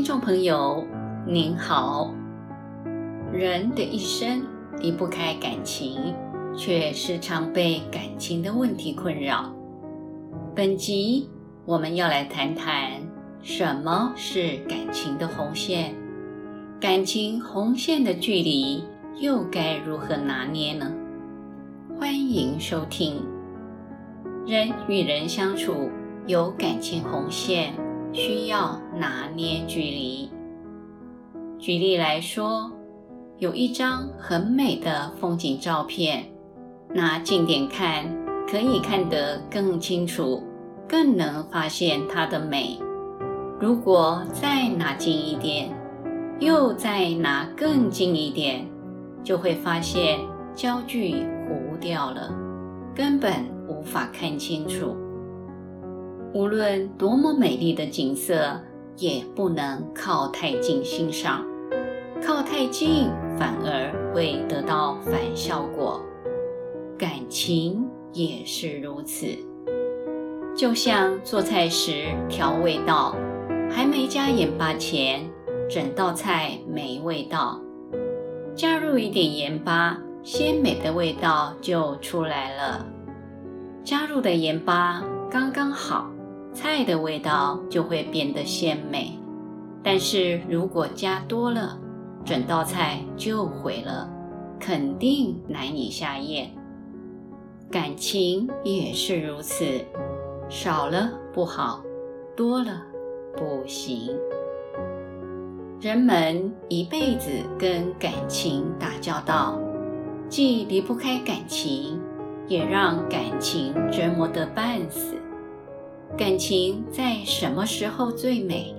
听众朋友，您好。人的一生离不开感情，却时常被感情的问题困扰。本集我们要来谈谈什么是感情的红线，感情红线的距离又该如何拿捏呢？欢迎收听。人与人相处有感情红线，需要拿捏距离。举例来说，有一张很美的风景照片，拿近点看，可以看得更清楚，更能发现它的美。如果再拿近一点，又再拿更近一点，就会发现焦距糊掉了，根本无法看清楚。无论多么美丽的景色，也不能靠太近欣赏，靠太近反而会得到反效果。感情也是如此，就像做菜时调味道，还没加盐巴前，整道菜没味道；加入一点盐巴，鲜美的味道就出来了。加入的盐巴刚刚好。菜的味道就会变得鲜美，但是如果加多了，整道菜就毁了，肯定难以下咽。感情也是如此，少了不好，多了不行。人们一辈子跟感情打交道，既离不开感情，也让感情折磨得半死。感情在什么时候最美？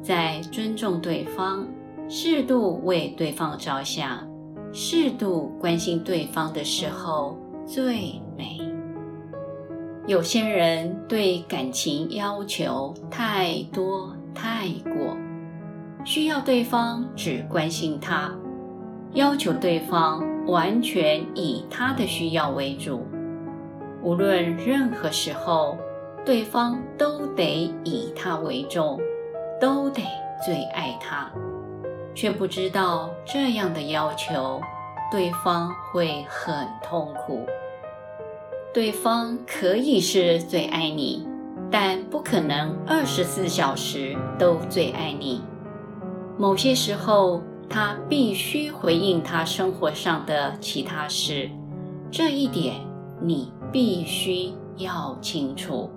在尊重对方、适度为对方着想、适度关心对方的时候最美。有些人对感情要求太多太过，需要对方只关心他，要求对方完全以他的需要为主，无论任何时候。对方都得以他为重，都得最爱他，却不知道这样的要求，对方会很痛苦。对方可以是最爱你，但不可能二十四小时都最爱你。某些时候，他必须回应他生活上的其他事，这一点你必须要清楚。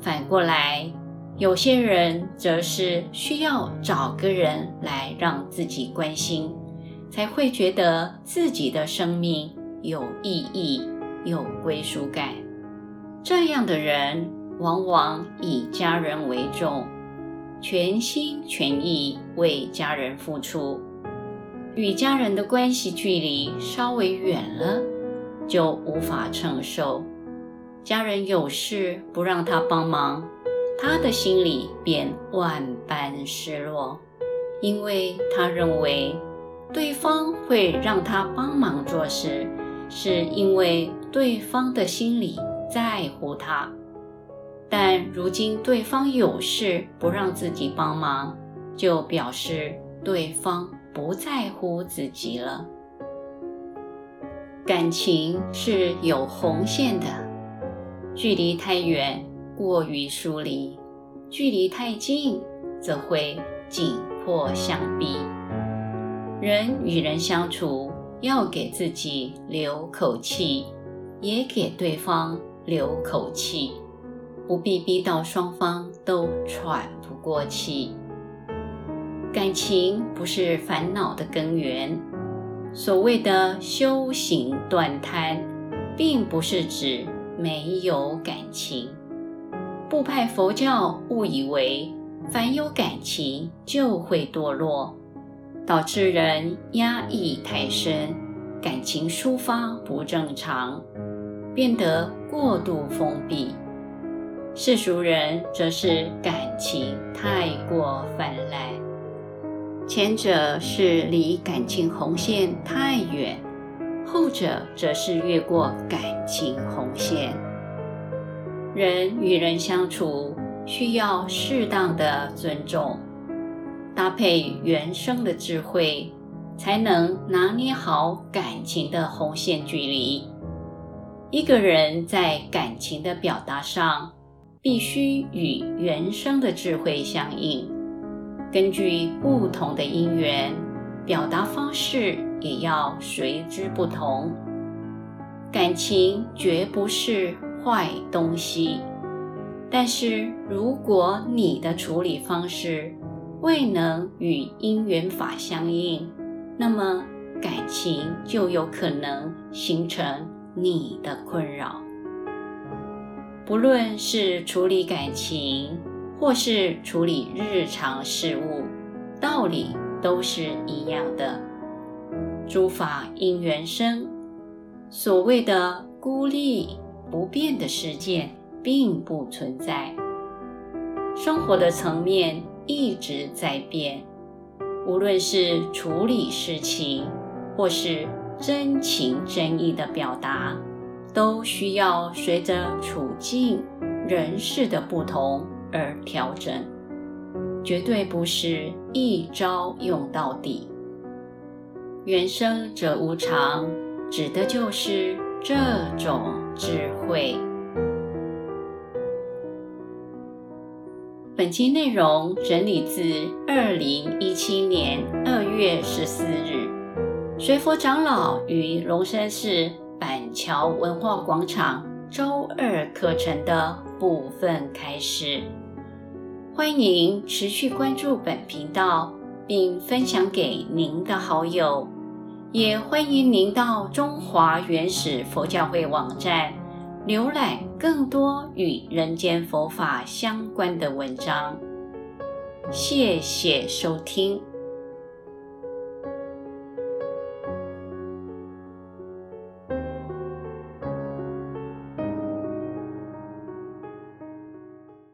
反过来，有些人则是需要找个人来让自己关心，才会觉得自己的生命有意义、有归属感。这样的人往往以家人为重，全心全意为家人付出。与家人的关系距离稍微远了，就无法承受。家人有事不让他帮忙，他的心里便万般失落，因为他认为对方会让他帮忙做事，是因为对方的心里在乎他。但如今对方有事不让自己帮忙，就表示对方不在乎自己了。感情是有红线的。距离太远，过于疏离；距离太近，则会紧迫相逼。人与人相处，要给自己留口气，也给对方留口气，不必逼到双方都喘不过气。感情不是烦恼的根源。所谓的修行断贪，并不是指。没有感情，部派佛教误以为凡有感情就会堕落，导致人压抑太深，感情抒发不正常，变得过度封闭。世俗人则是感情太过泛滥，前者是离感情红线太远。后者则是越过感情红线。人与人相处需要适当的尊重，搭配原生的智慧，才能拿捏好感情的红线距离。一个人在感情的表达上，必须与原生的智慧相应。根据不同的因缘，表达方式也要随之不同。感情绝不是坏东西，但是如果你的处理方式未能与因缘法相应，那么感情就有可能形成你的困扰。不论是处理感情，或是处理日常事务，道理都是一样的。诸法因缘生，所谓的孤立不变的世界并不存在。生活的层面一直在变，无论是处理事情，或是真情真意的表达。都需要随着处境、人事的不同而调整，绝对不是一招用到底。缘生者无常，指的就是这种智慧。本期内容整理自二零一七年二月十四日，随佛长老于龙山寺。板桥文化广场周二课程的部分开始，欢迎持续关注本频道，并分享给您的好友，也欢迎您到中华原始佛教会网站浏览更多与人间佛法相关的文章。谢谢收听。